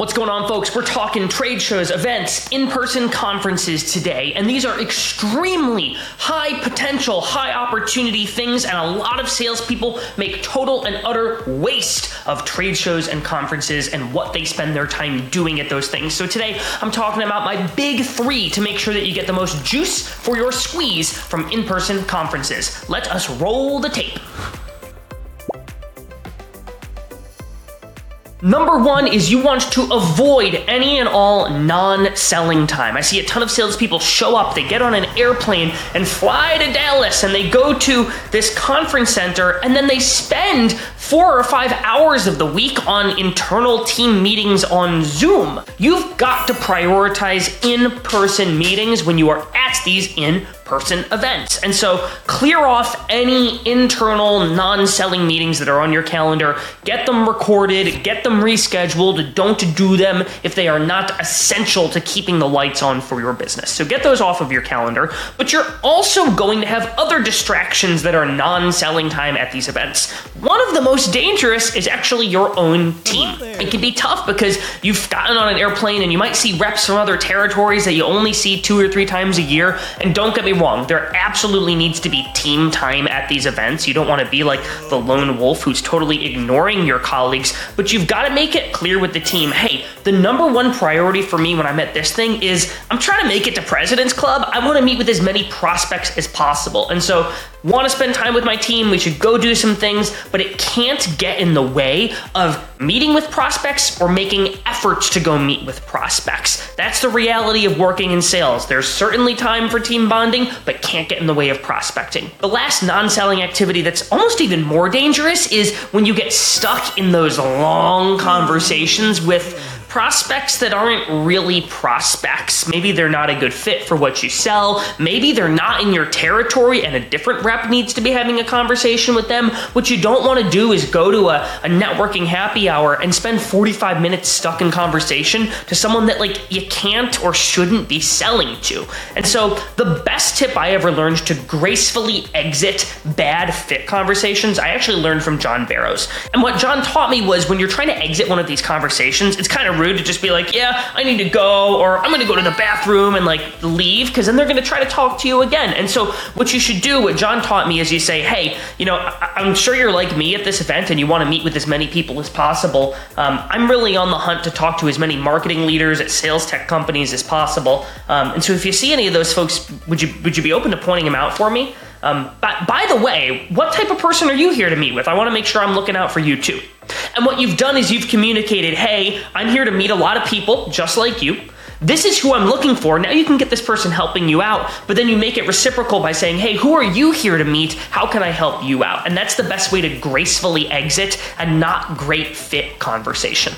What's going on, folks? We're talking trade shows, events, in person conferences today, and these are extremely high potential, high opportunity things, and a lot of salespeople make total and utter waste of trade shows and conferences and what they spend their time doing at those things. So, today I'm talking about my big three to make sure that you get the most juice for your squeeze from in person conferences. Let us roll the tape. Number one is you want to avoid any and all non selling time. I see a ton of salespeople show up, they get on an airplane and fly to Dallas and they go to this conference center and then they spend four or five hours of the week on internal team meetings on Zoom. You've got to prioritize in person meetings when you are at these in person events. And so clear off any internal non selling meetings that are on your calendar, get them recorded, get them rescheduled. Don't do them if they are not essential to keeping the lights on for your business. So get those off of your calendar. But you're also going to have other distractions that are non selling time at these events. One of the most dangerous is actually your own team. It can be tough because you've gotten on an airplane and you might see reps from other territories that you only see two or three times a year. And don't get me wrong, there absolutely needs to be team time at these events. You don't want to be like the lone wolf who's totally ignoring your colleagues, but you've got to make it clear with the team hey, the number one priority for me when I'm at this thing is I'm trying to make it to President's Club. I want to meet with as many prospects as possible. And so want to spend time with my team, we should go do some things, but it can't get in the way of meeting with prospects or making efforts to go meet with prospects. That's the reality of working in sales. There's certainly time for team bonding, but can't get in the way of prospecting. The last non selling activity that's almost even more dangerous is when you get stuck in those long conversations with prospects that aren't really prospects. Maybe they're not a good fit for what you sell. Maybe they're not in your territory and a different rep needs to be having a conversation with them. What you don't want to do is go to a, a networking happy hour and spend 45 minutes stuck in conversation to someone that like you can't or shouldn't be selling to. And so the best tip I ever learned to gracefully exit bad fit conversations, I actually learned from John Barrows. And what John taught me was when you're trying to exit one of these conversations, it's kind of rude to just be like, yeah, I need to go, or I'm gonna go to the bathroom and like leave, because then they're gonna try to talk to you again. And so, what you should do, what John taught me, is you say, hey, you know, I- am sure you're like me at this event and you wanna meet with as many people as possible. Um, I'm really on the hunt to talk to as many marketing leaders at sales tech companies as possible. Um, and so, if you see any of those folks, would you would you be open to pointing them out for me? Um, but by the way, what type of person are you here to meet with? I want to make sure I'm looking out for you too. And what you've done is you've communicated, hey, I'm here to meet a lot of people just like you. This is who I'm looking for. Now you can get this person helping you out, but then you make it reciprocal by saying, hey, who are you here to meet? How can I help you out? And that's the best way to gracefully exit a not great fit conversation.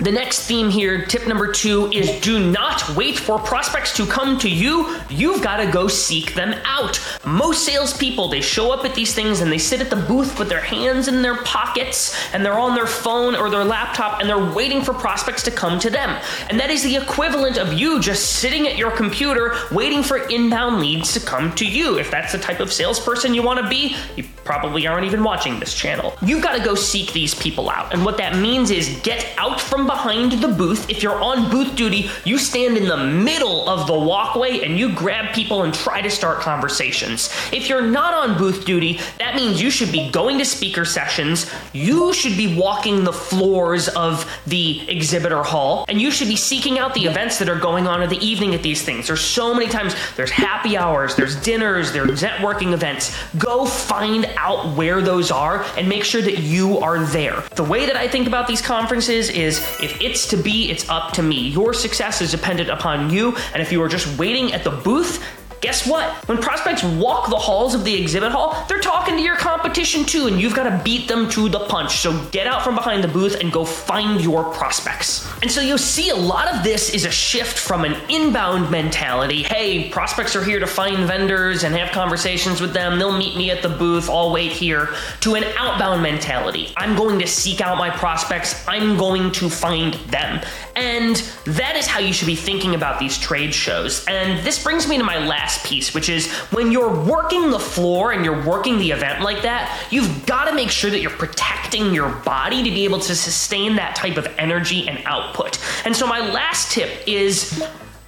The next theme here, tip number two, is do not wait for prospects to come to you. You've got to go seek them out. Most salespeople, they show up at these things and they sit at the booth with their hands in their pockets and they're on their phone or their laptop and they're waiting for prospects to come to them. And that is the equivalent of you just sitting at your computer waiting for inbound leads to come to you. If that's the type of salesperson you want to be, you probably aren't even watching this channel. You've got to go seek these people out. And what that means is get out from behind the booth. If you're on booth duty, you stand in the middle of the walkway and you grab people and try to start conversations. If you're not on booth duty, that means you should be going to speaker sessions, you should be walking the floors of the exhibitor hall, and you should be seeking out the events that are going on in the evening at these things. There's so many times there's happy hours, there's dinners, there's networking events. Go find out where those are and make sure that you are there. The way that I think about these conferences is if it's to be, it's up to me. Your success is dependent upon you. And if you are just waiting at the booth, guess what? When prospects walk the halls of the exhibit hall, they're talking to your competition too, and you've got to beat them to the punch. So get out from behind the booth and go find your prospects. And so you'll see a lot of this is a shift from an inbound mentality hey, prospects are here to find vendors and have conversations with them, they'll meet me at the booth, I'll wait here, to an outbound mentality. I'm going to seek out my prospects, I'm going to find them. And that is how you should be thinking about these trade shows. And this brings me to my last piece, which is when you're working the floor and you're working the event like that, you've got to make sure that you're protecting your body to be able to sustain that type of energy and output. And so, my last tip is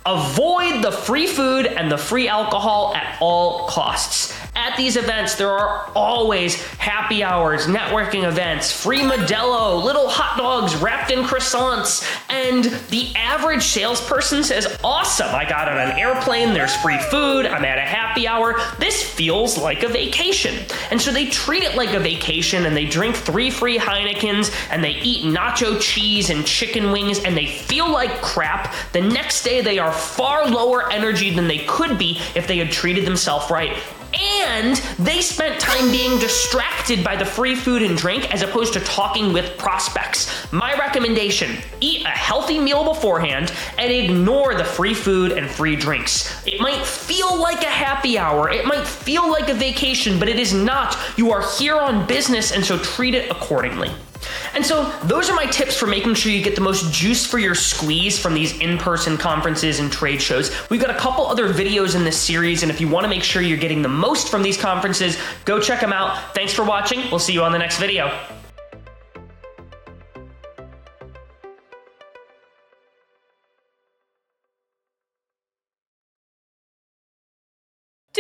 avoid the free food and the free alcohol at all costs. At these events, there are always happy hours, networking events, free Modelo, little hot dogs wrapped in croissants, and the average salesperson says, Awesome, I got on an airplane, there's free food, I'm at a happy hour. This feels like a vacation. And so they treat it like a vacation and they drink three free Heinekens and they eat nacho cheese and chicken wings and they feel like crap. The next day, they are far lower energy than they could be if they had treated themselves right and they spent time being distracted by the free food and drink as opposed to talking with prospects. My recommendation eat a healthy meal beforehand and ignore the free food and free drinks. It might feel like a happy hour, it might feel like a vacation, but it is not. You are here on business, and so treat it accordingly. And so, those are my tips for making sure you get the most juice for your squeeze from these in person conferences and trade shows. We've got a couple other videos in this series, and if you want to make sure you're getting the most from these conferences, go check them out. Thanks for watching. We'll see you on the next video.